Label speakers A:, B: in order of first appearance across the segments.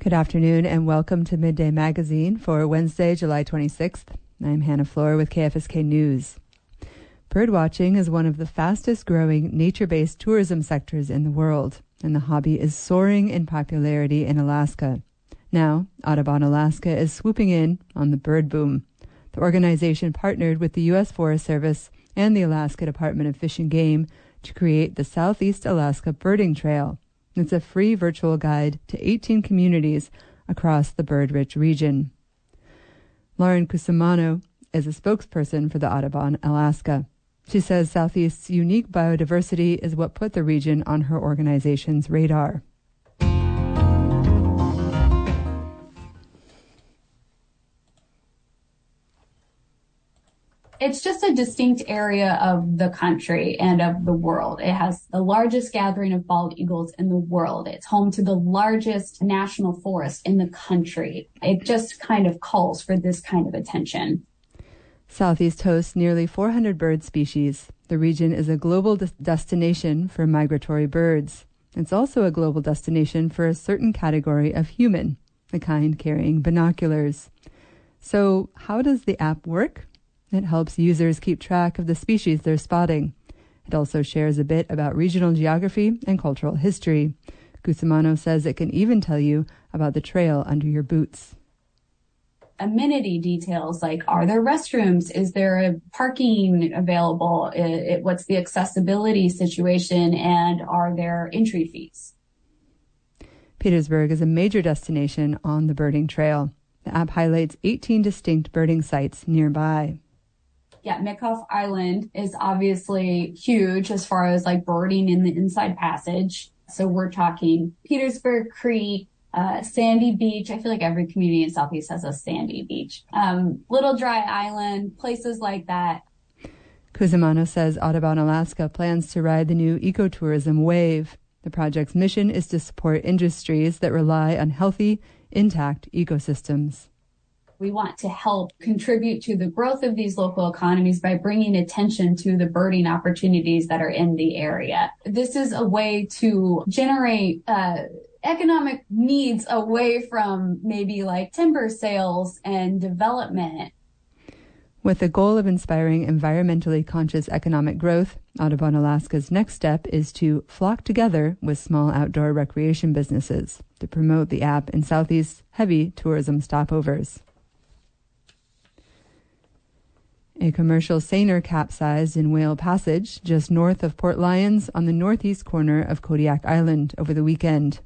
A: Good afternoon and welcome to Midday Magazine for Wednesday, July 26th. I'm Hannah Floor with KFSK News. Birdwatching is one of the fastest growing nature based tourism sectors in the world, and the hobby is soaring in popularity in Alaska. Now, Audubon Alaska is swooping in on the bird boom. The organization partnered with the U.S. Forest Service and the Alaska Department of Fish and Game to create the Southeast Alaska Birding Trail. It's a free virtual guide to 18 communities across the bird rich region. Lauren Cusimano is a spokesperson for the Audubon Alaska. She says Southeast's unique biodiversity is what put the region on her organization's radar.
B: It's just a distinct area of the country and of the world. It has the largest gathering of bald eagles in the world. It's home to the largest national forest in the country. It just kind of calls for this kind of attention.
A: Southeast hosts nearly 400 bird species. The region is a global de- destination for migratory birds. It's also a global destination for a certain category of human, the kind carrying binoculars. So, how does the app work? It helps users keep track of the species they're spotting. It also shares a bit about regional geography and cultural history. Cusimano says it can even tell you about the trail under your boots.
B: Amenity details like are there restrooms? Is there a parking available? It, it, what's the accessibility situation? And are there entry fees?
A: Petersburg is a major destination on the birding trail. The app highlights 18 distinct birding sites nearby
B: yeah, Mitkof Island is obviously huge as far as like birding in the inside passage. So we're talking Petersburg Creek, uh, Sandy Beach. I feel like every community in Southeast has a sandy beach. Um, Little Dry Island, places like that.
A: Cusimano says Audubon Alaska plans to ride the new ecotourism wave. The project's mission is to support industries that rely on healthy, intact ecosystems.
B: We want to help contribute to the growth of these local economies by bringing attention to the birding opportunities that are in the area. This is a way to generate uh, economic needs away from maybe like timber sales and development.
A: With the goal of inspiring environmentally conscious economic growth, Audubon Alaska's next step is to flock together with small outdoor recreation businesses to promote the app in Southeast heavy tourism stopovers. A commercial seiner capsized in Whale Passage, just north of Port Lions, on the northeast corner of Kodiak Island over the weekend.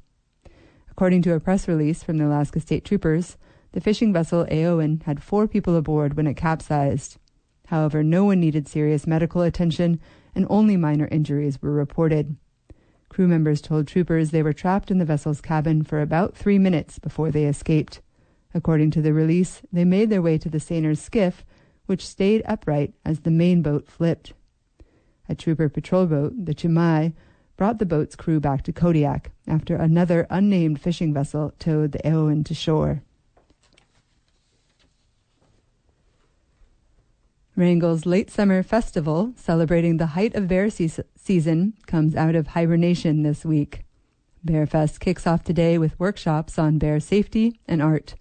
A: According to a press release from the Alaska State Troopers, the fishing vessel Eowyn had four people aboard when it capsized. However, no one needed serious medical attention and only minor injuries were reported. Crew members told troopers they were trapped in the vessel's cabin for about three minutes before they escaped. According to the release, they made their way to the seiner's skiff which stayed upright as the main boat flipped. A trooper patrol boat, the Cama'i, brought the boat's crew back to Kodiak after another unnamed fishing vessel towed the Eowyn to shore. Wrangell's Late Summer Festival, celebrating the height of bear se- season, comes out of hibernation this week. Bearfest kicks off today with workshops on bear safety and art.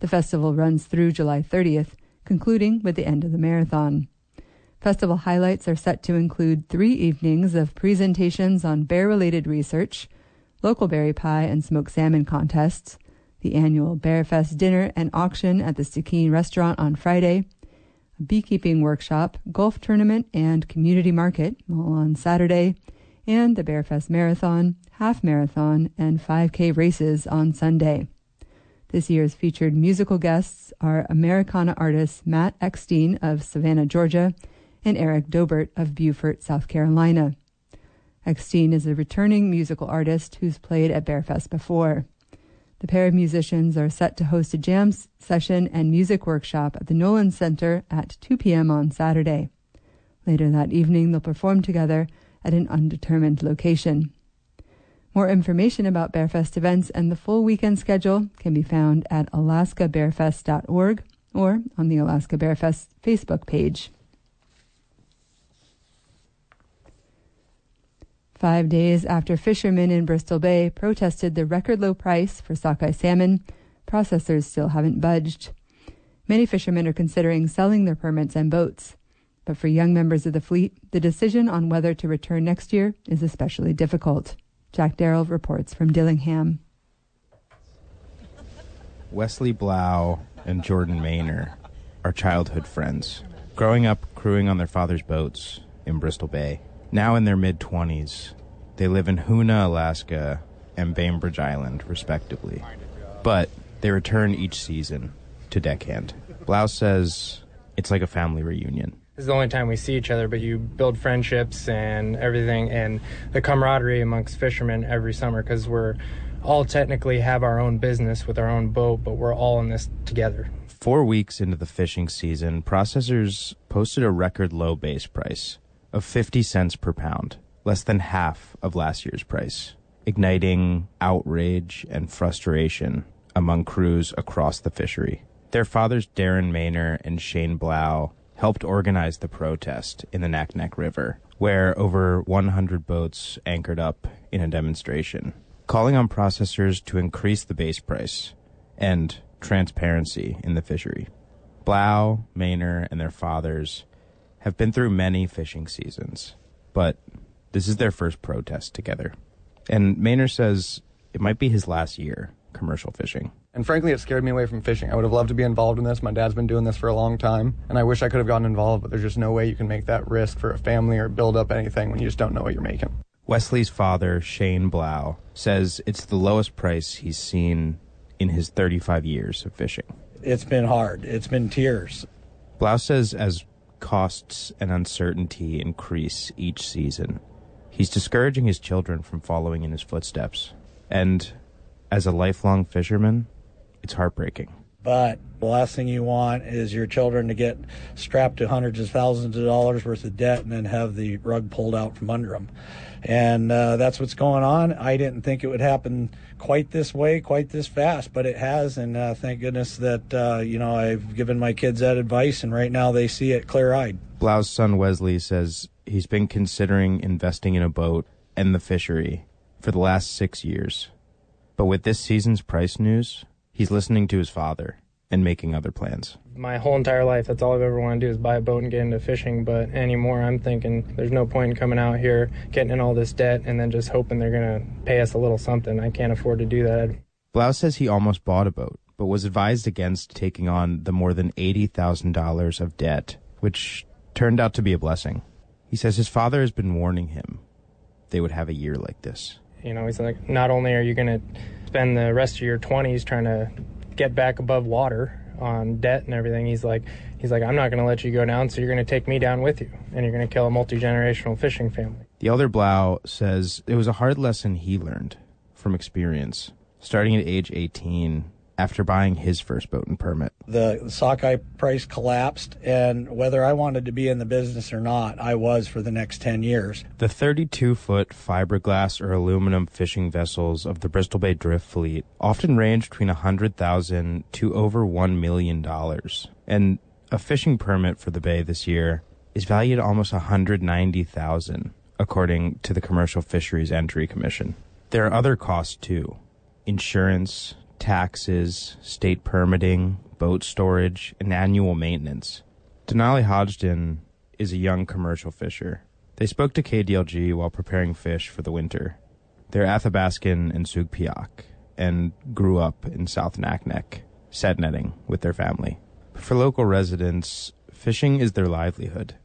A: The festival runs through July 30th concluding with the end of the marathon. Festival highlights are set to include three evenings of presentations on bear related research, local berry pie and smoked salmon contests, the annual Bearfest dinner and auction at the Stikine restaurant on Friday, a beekeeping workshop, golf tournament, and community market all on Saturday, and the Bearfest Marathon, half marathon, and 5K races on Sunday. This year's featured musical guests are Americana artists Matt Eckstein of Savannah, Georgia, and Eric Dobert of Beaufort, South Carolina. Eckstein is a returning musical artist who's played at Bearfest before. The pair of musicians are set to host a jam session and music workshop at the Nolan Center at 2 p.m. on Saturday. Later that evening, they'll perform together at an undetermined location. More information about Bearfest events and the full weekend schedule can be found at alaskabearfest.org or on the Alaska Bearfest Facebook page. Five days after fishermen in Bristol Bay protested the record low price for sockeye salmon, processors still haven't budged. Many fishermen are considering selling their permits and boats. But for young members of the fleet, the decision on whether to return next year is especially difficult. Jack Darrell reports from Dillingham.
C: Wesley Blau and Jordan Maynor are childhood friends, growing up crewing on their father's boats in Bristol Bay. Now in their mid 20s, they live in Hoonah, Alaska, and Bainbridge Island, respectively. But they return each season to Deckhand. Blau says it's like a family reunion.
D: This is the only time we see each other, but you build friendships and everything, and the camaraderie amongst fishermen every summer because we're all technically have our own business with our own boat, but we're all in this together.
C: Four weeks into the fishing season, processors posted a record low base price of 50 cents per pound, less than half of last year's price, igniting outrage and frustration among crews across the fishery. Their fathers, Darren Maynor and Shane Blau, helped organize the protest in the Naknek River, where over 100 boats anchored up in a demonstration, calling on processors to increase the base price and transparency in the fishery. Blau, Maynor, and their fathers have been through many fishing seasons, but this is their first protest together. And Maynor says it might be his last year commercial fishing.
E: And frankly, it scared me away from fishing. I would have loved to be involved in this. My dad's been doing this for a long time, and I wish I could have gotten involved, but there's just no way you can make that risk for a family or build up anything when you just don't know what you're making.
C: Wesley's father, Shane Blau, says it's the lowest price he's seen in his 35 years of fishing.
F: It's been hard. It's been tears.
C: Blau says as costs and uncertainty increase each season, he's discouraging his children from following in his footsteps. And as a lifelong fisherman, it's heartbreaking.
F: But the last thing you want is your children to get strapped to hundreds of thousands of dollars worth of debt and then have the rug pulled out from under them. And uh, that's what's going on. I didn't think it would happen quite this way, quite this fast, but it has. And uh, thank goodness that, uh, you know, I've given my kids that advice, and right now they see it clear eyed.
C: Blau's son Wesley says he's been considering investing in a boat and the fishery for the last six years. But with this season's price news, he's listening to his father and making other plans.
D: My whole entire life, that's all I've ever wanted to do is buy a boat and get into fishing. But anymore, I'm thinking there's no point in coming out here, getting in all this debt, and then just hoping they're going to pay us a little something. I can't afford to do that.
C: Blau says he almost bought a boat, but was advised against taking on the more than $80,000 of debt, which turned out to be a blessing. He says his father has been warning him they would have a year like this.
D: You know, he's like, not only are you going to spend the rest of your 20s trying to get back above water on debt and everything, he's like, he's like, I'm not going to let you go down, so you're going to take me down with you, and you're going to kill a multi generational fishing family.
C: The elder Blau says it was a hard lesson he learned from experience, starting at age 18 after buying his first boat and permit.
F: The sockeye price collapsed, and whether I wanted to be in the business or not, I was for the next 10 years.
C: The 32 foot fiberglass or aluminum fishing vessels of the Bristol Bay Drift Fleet often range between 100,000 to over $1 million. And a fishing permit for the bay this year is valued at almost 190,000, according to the Commercial Fisheries Entry Commission. There are other costs too insurance, taxes, state permitting, boat storage, and annual maintenance. Denali Hodgden is a young commercial fisher. They spoke to KDLG while preparing fish for the winter. They're Athabascan and Sugpiaq and grew up in South Naknek, set netting with their family. For local residents, fishing is their livelihood.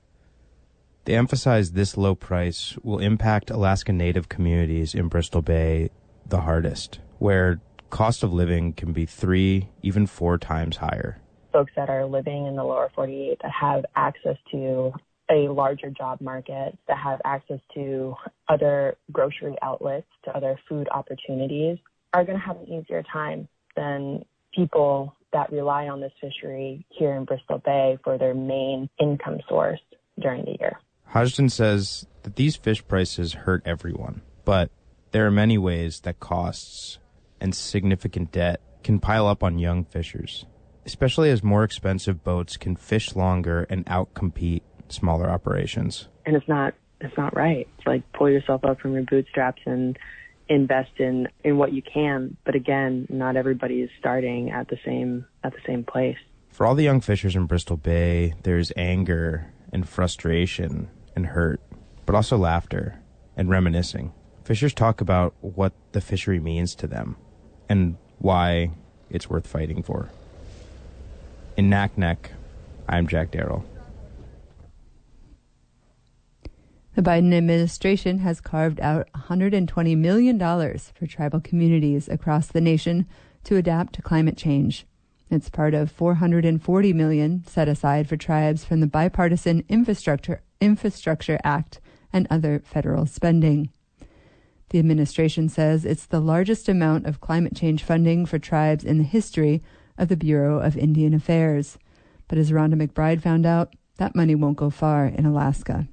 C: They emphasize this low price will impact Alaska Native communities in Bristol Bay the hardest, where cost of living can be three, even four times higher.
G: Folks that are living in the lower 48 that have access to a larger job market, that have access to other grocery outlets, to other food opportunities, are going to have an easier time than people that rely on this fishery here in Bristol Bay for their main income source during the year.
C: Hodgson says that these fish prices hurt everyone, but there are many ways that costs and significant debt can pile up on young fishers, especially as more expensive boats can fish longer and outcompete smaller operations.
G: And it's not it's not right. It's like pull yourself up from your bootstraps and invest in in what you can. But again, not everybody is starting at the same at the same place.
C: For all the young fishers in Bristol Bay, there's anger and frustration and hurt, but also laughter and reminiscing. Fishers talk about what the fishery means to them and why it's worth fighting for. In Naknek, I'm Jack Darrell.
A: The Biden administration has carved out $120 million for tribal communities across the nation to adapt to climate change. It's part of 440 million set aside for tribes from the bipartisan infrastructure infrastructure act and other federal spending. The administration says it's the largest amount of climate change funding for tribes in the history of the Bureau of Indian Affairs. But as Rhonda McBride found out, that money won't go far in Alaska.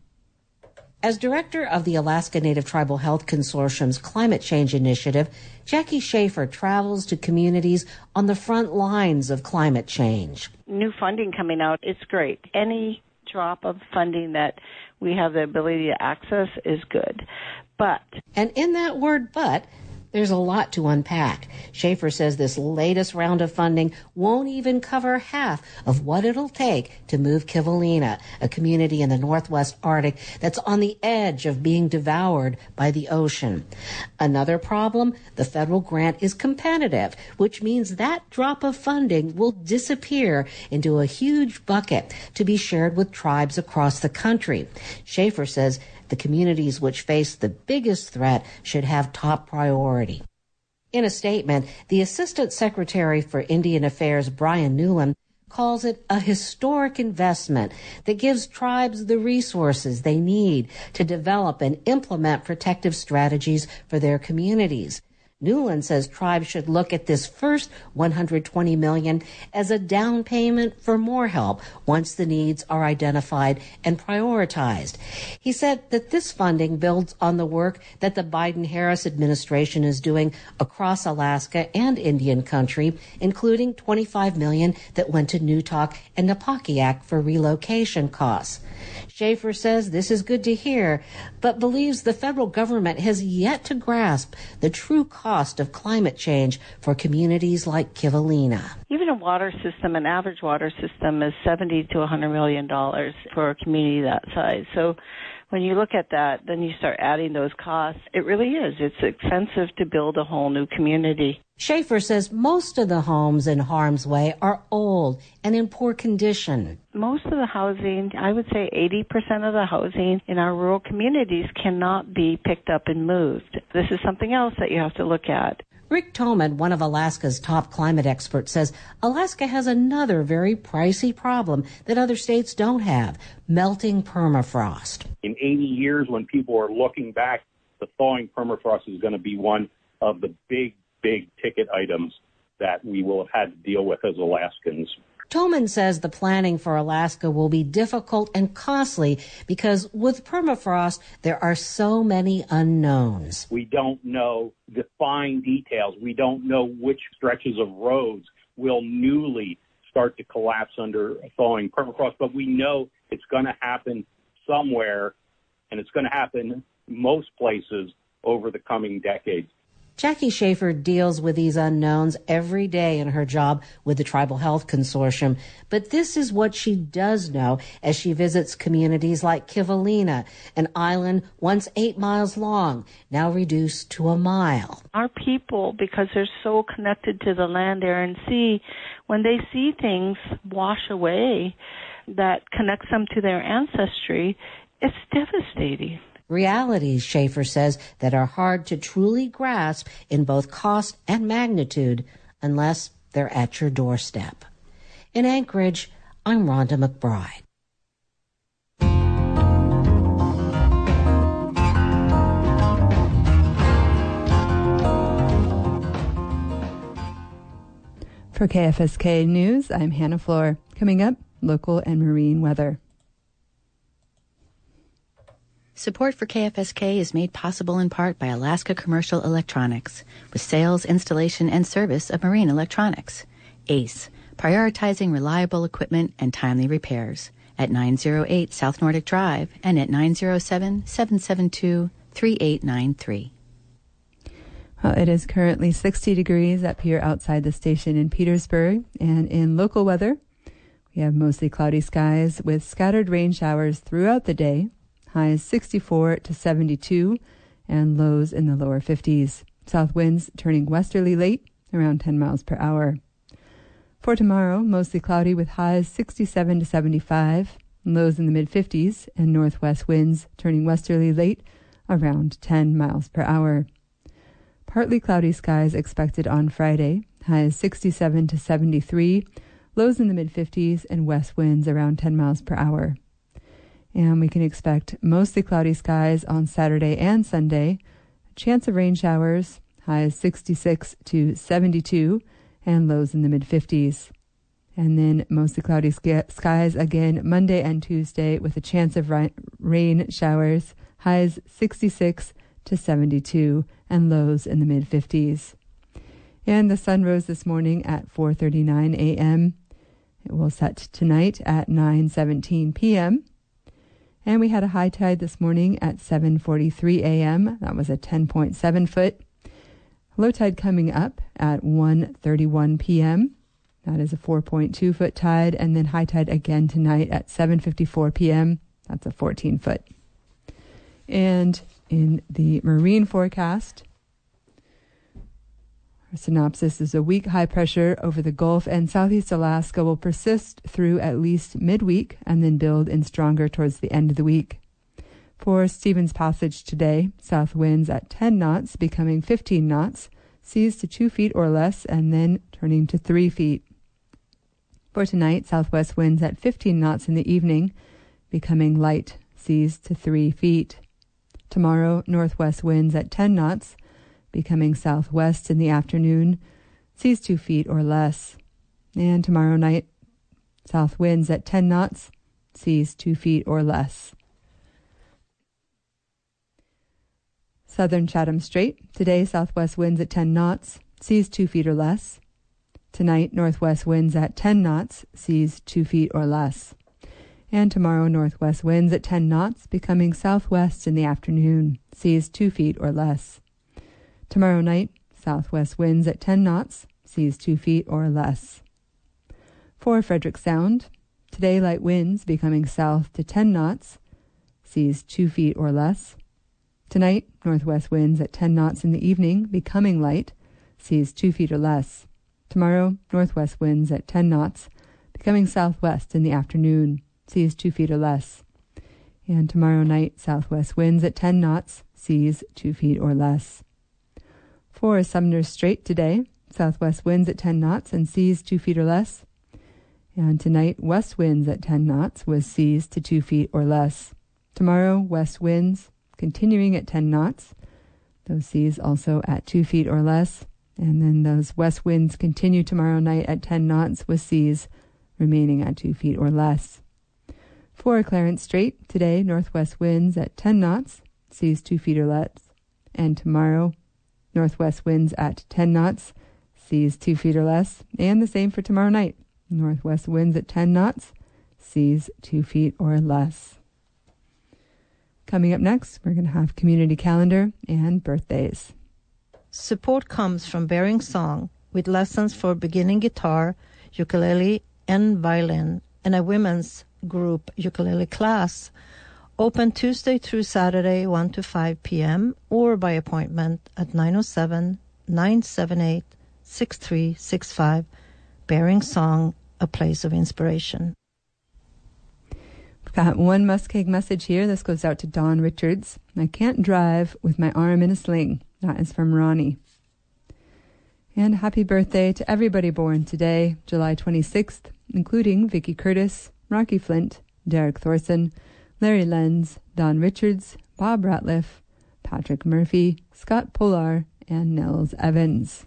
H: As director of the Alaska Native Tribal Health Consortium's Climate Change Initiative, Jackie Schaeffer travels to communities on the front lines of climate change.
I: New funding coming out, it's great. Any drop of funding that we have the ability to access is good. But.
H: And in that word but, there's a lot to unpack. Schaeffer says this latest round of funding won't even cover half of what it'll take to move Kivalina, a community in the northwest Arctic that's on the edge of being devoured by the ocean. Another problem, the federal grant is competitive, which means that drop of funding will disappear into a huge bucket to be shared with tribes across the country. Schaeffer says the communities which face the biggest threat should have top priority. In a statement, the Assistant Secretary for Indian Affairs, Bryan Newland, calls it a historic investment that gives tribes the resources they need to develop and implement protective strategies for their communities. Newland says tribes should look at this first 120 million as a down payment for more help once the needs are identified and prioritized. He said that this funding builds on the work that the Biden-Harris administration is doing across Alaska and Indian country, including 25 million that went to Newtok and Napakiak for relocation costs. Schaeffer says this is good to hear, but believes the federal government has yet to grasp the true cost of climate change for communities like Kivalina.
I: Even a water system, an average water system, is 70 to 100 million dollars for a community that size. So when you look at that, then you start adding those costs. It really is. It's expensive to build a whole new community.
H: Schaeffer says most of the homes in harm's way are old and in poor condition.
I: Most of the housing, I would say 80% of the housing in our rural communities cannot be picked up and moved. This is something else that you have to look at.
H: Rick Thoman, one of Alaska's top climate experts, says Alaska has another very pricey problem that other states don't have melting permafrost.
J: In 80 years, when people are looking back, the thawing permafrost is going to be one of the big, big ticket items that we will have had to deal with as Alaskans.
H: Thoman says the planning for Alaska will be difficult and costly because with permafrost, there are so many unknowns.
J: We don't know the fine details. We don't know which stretches of roads will newly start to collapse under thawing permafrost, but we know it's going to happen somewhere and it's going to happen most places over the coming decades.
H: Jackie Schaeffer deals with these unknowns every day in her job with the Tribal Health Consortium, but this is what she does know as she visits communities like Kivalina, an island once eight miles long, now reduced to a mile.
I: Our people, because they're so connected to the land, air, and sea, when they see things wash away that connects them to their ancestry, it's devastating
H: realities, Schaeffer says, that are hard to truly grasp in both cost and magnitude unless they're at your doorstep. In Anchorage, I'm Rhonda McBride.
A: For KFSK News, I'm Hannah Floor. Coming up, local and marine weather.
K: Support for KFSK is made possible in part by Alaska Commercial Electronics, with sales, installation, and service of marine electronics. ACE, prioritizing reliable equipment and timely repairs. at 908 South Nordic Drive and at 907 772 3893.
A: Well, it is currently 60 degrees up here outside the station in Petersburg, and in local weather, we have mostly cloudy skies with scattered rain showers throughout the day, highs 64 to 72, and lows in the lower 50s. South winds turning westerly late, around 10 miles per hour. For tomorrow, mostly cloudy with highs 67 to 75, lows in the mid 50s, and northwest winds turning westerly late, around 10 miles per hour. Partly cloudy skies expected on Friday, highs 67 to 73, lows in the mid 50s, and west winds around 10 miles per hour. And we can expect mostly cloudy skies on Saturday and Sunday, chance of rain showers, highs 66 to 72, and lows in the mid 50s. And then mostly cloudy skies again Monday and Tuesday with a chance of rain showers, highs 66 to 72 and lows in the mid 50s. And the sun rose this morning at 4:39 a.m. It will set tonight at 9:17 p.m. And we had a high tide this morning at 7:43 a.m. That was a 10.7 foot. Low tide coming up at 1:31 p.m. That is a 4.2 foot tide, and then high tide again tonight at 7:54 p.m. That's a 14 foot. And in the marine forecast, our synopsis is a weak high pressure over the Gulf and southeast Alaska will persist through at least midweek and then build in stronger towards the end of the week. For Stevens Passage today, south winds at 10 knots becoming 15 knots, seas to 2 feet or less, and then turning to 3 feet. For tonight, southwest winds at 15 knots in the evening, becoming light, seas to 3 feet. Tomorrow, northwest winds at 10 knots, becoming southwest in the afternoon, seas 2 feet or less. And tomorrow night, south winds at 10 knots, seas 2 feet or less. Southern Chatham Strait. Today, southwest winds at 10 knots, seas 2 feet or less. Tonight, northwest winds at 10 knots, seas 2 feet or less. And tomorrow, northwest winds at 10 knots, becoming southwest in the afternoon, seas 2 feet or less. Tomorrow night, southwest winds at 10 knots, seas 2 feet or less. For Frederick Sound, today light winds becoming south to 10 knots, seas 2 feet or less. Tonight, northwest winds at 10 knots in the evening, becoming light, seas 2 feet or less. Tomorrow, northwest winds at 10 knots, becoming southwest in the afternoon, seas 2 feet or less. And tomorrow night, southwest winds at 10 knots, seas 2 feet or less. For Sumner Strait today, southwest winds at 10 knots and seas 2 feet or less. And tonight, west winds at 10 knots with seas to 2 feet or less. Tomorrow, west winds continuing at 10 knots. Those seas also at 2 feet or less. And then those west winds continue tomorrow night at 10 knots with seas remaining at 2 feet or less. For Clarence Strait, today, northwest winds at 10 knots, seas 2 feet or less. And tomorrow, northwest winds at 10 knots, seas 2 feet or less. And the same for tomorrow night, northwest winds at 10 knots, seas 2 feet or less. Coming up next, we're going to have community calendar and birthdays.
L: Support comes from Bearing Song with lessons for beginning guitar, ukulele, and violin, and a women's group ukulele class. Open Tuesday through Saturday, 1 to 5 p.m., or by appointment at 907 978 6365. Bearing Song, a place of inspiration.
A: Got one Muskeg message here. This goes out to Don Richards. I can't drive with my arm in a sling. That is from Ronnie. And happy birthday to everybody born today, July 26th, including Vicky Curtis, Rocky Flint, Derek Thorson, Larry Lenz, Don Richards, Bob Ratliff, Patrick Murphy, Scott Polar, and Nels Evans.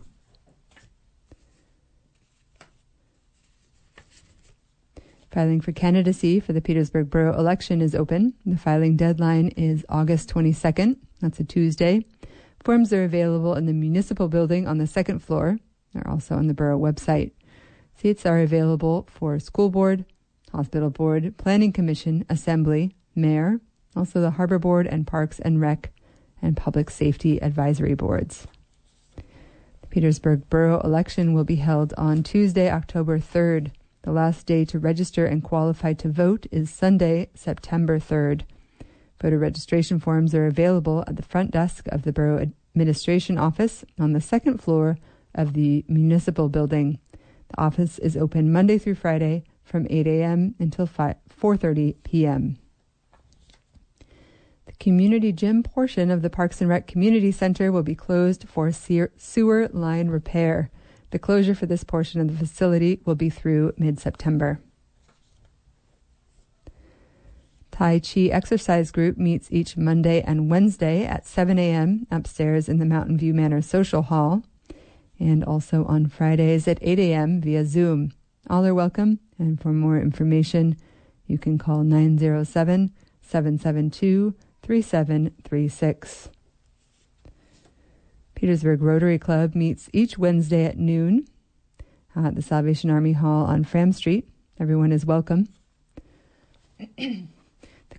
A: Filing for candidacy for the Petersburg Borough election is open. The filing deadline is August 22nd. That's a Tuesday. Forms are available in the municipal building on the second floor. They're also on the borough website. Seats are available for school board, Hospital Board, Planning Commission, Assembly, Mayor, also the Harbor Board and Parks and Rec and Public Safety Advisory Boards. The Petersburg Borough election will be held on Tuesday, October 3rd. The last day to register and qualify to vote is Sunday, September 3rd. Voter registration forms are available at the front desk of the Borough Administration Office on the second floor of the Municipal Building. The office is open Monday through Friday from 8 a.m. until 4:30 p.m. Community gym portion of the Parks and Rec Community Center will be closed for sewer line repair. The closure for this portion of the facility will be through mid-September. Tai Chi Exercise Group meets each Monday and Wednesday at 7 a.m. upstairs in the Mountain View Manor Social Hall, and also on Fridays at 8 a.m. via Zoom. All are welcome, and for more information, you can call 907 772 3736. Petersburg Rotary Club meets each Wednesday at noon at the Salvation Army Hall on Fram Street. Everyone is welcome. The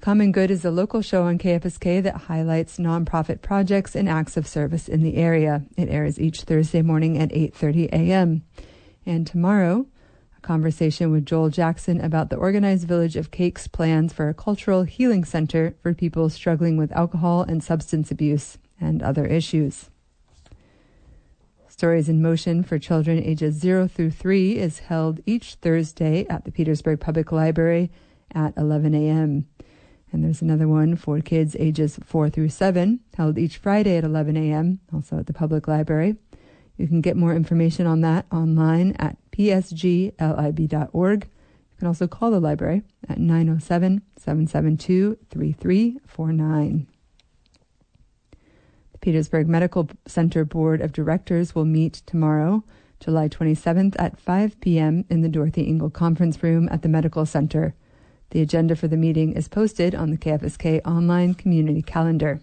A: Common Good is a local show on KFSK that highlights nonprofit projects and acts of service in the area. It airs each Thursday morning at 8:30 a.m. And tomorrow, a conversation with Joel Jackson about the Organized Village of Kake's plans for a cultural healing center for people struggling with alcohol and substance abuse and other issues. Stories in Motion for children ages 0 through 3 is held each Thursday at the Petersburg Public Library at 11 a.m. And there's another one for kids ages 4 through 7, held each Friday at 11 a.m., also at the public library. You can get more information on that online at psglib.org. You can also call the library at 907 772 3349. The Petersburg Medical Center Board of Directors will meet tomorrow, July 27th at 5 p.m. in the Dorothy Engel Conference Room at the Medical Center. The agenda for the meeting is posted on the KFSK online community calendar.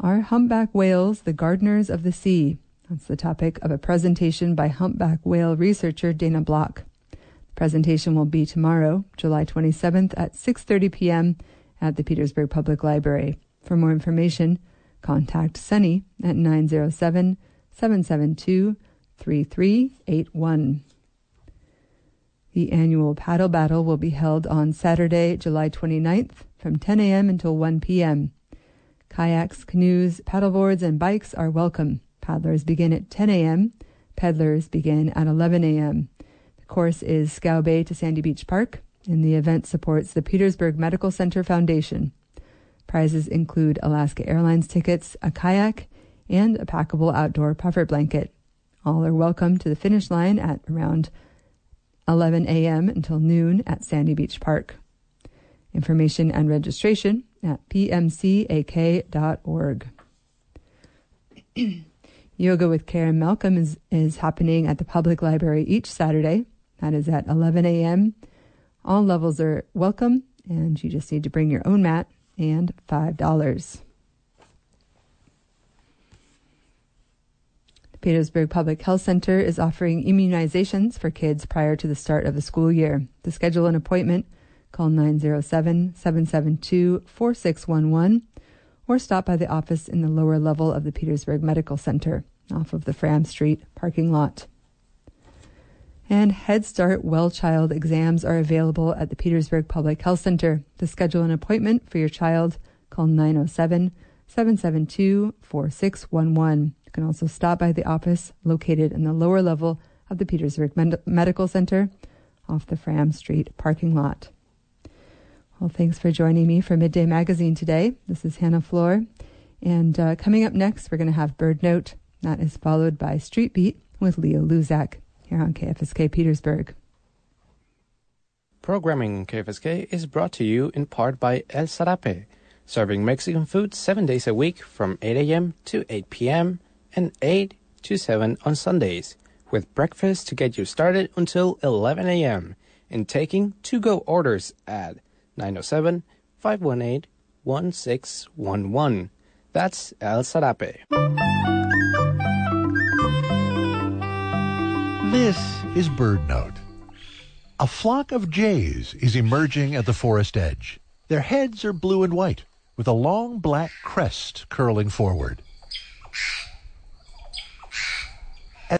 A: Our humpback whales the gardeners of the sea? That's the topic of a presentation by humpback whale researcher Dana Block. The presentation will be tomorrow, July 27th at 6:30 p.m. at the Petersburg Public Library. For more information, contact Sunny at 907 772 3381. The annual paddle battle will be held on Saturday, July 29th from 10 a.m. until 1 p.m. Kayaks, canoes, paddleboards, and bikes are welcome. Paddlers begin at 10 a.m. Peddlers begin at 11 a.m. The course is Scow Bay to Sandy Beach Park, and the event supports the Petersburg Medical Center Foundation. Prizes include Alaska Airlines tickets, a kayak, and a packable outdoor puffer blanket. All are welcome to the finish line at around 11 a.m. until noon at Sandy Beach Park. Information and registration at pmcak.org. Yoga with Karen Malcolm is, is happening at the public library each Saturday. That is at 11 a.m. All levels are welcome, and you just need to bring your own mat and $5. The Petersburg Public Health Center is offering immunizations for kids prior to the start of the school year. To schedule an appointment, call 907 772 4611 or stop by the office in the lower level of the Petersburg Medical Center off of the Fram Street parking lot. And Head Start Well Child exams are available at the Petersburg Public Health Center. To schedule an appointment for your child, call 907 772 4611. You can also stop by the office located in the lower level of the Petersburg Med- Medical Center off the Fram Street parking lot. Well, thanks for joining me for Midday Magazine today. This is Hannah Floor. And uh, coming up next, we're going to have Bird Note. That is followed by Street Beat with Leo Luzak here on KFSK Petersburg.
M: Programming KFSK is brought to you in part by El Sarape, serving Mexican food seven days a week from 8 a.m. to 8 p.m and 8 to 7 on Sundays, with breakfast to get you started until 11 a.m. and taking to go orders at 907 518 1611. That's El Sarape.
N: This is Bird Note. A flock of jays is emerging at the forest edge. Their heads are blue and white, with a long black crest curling forward.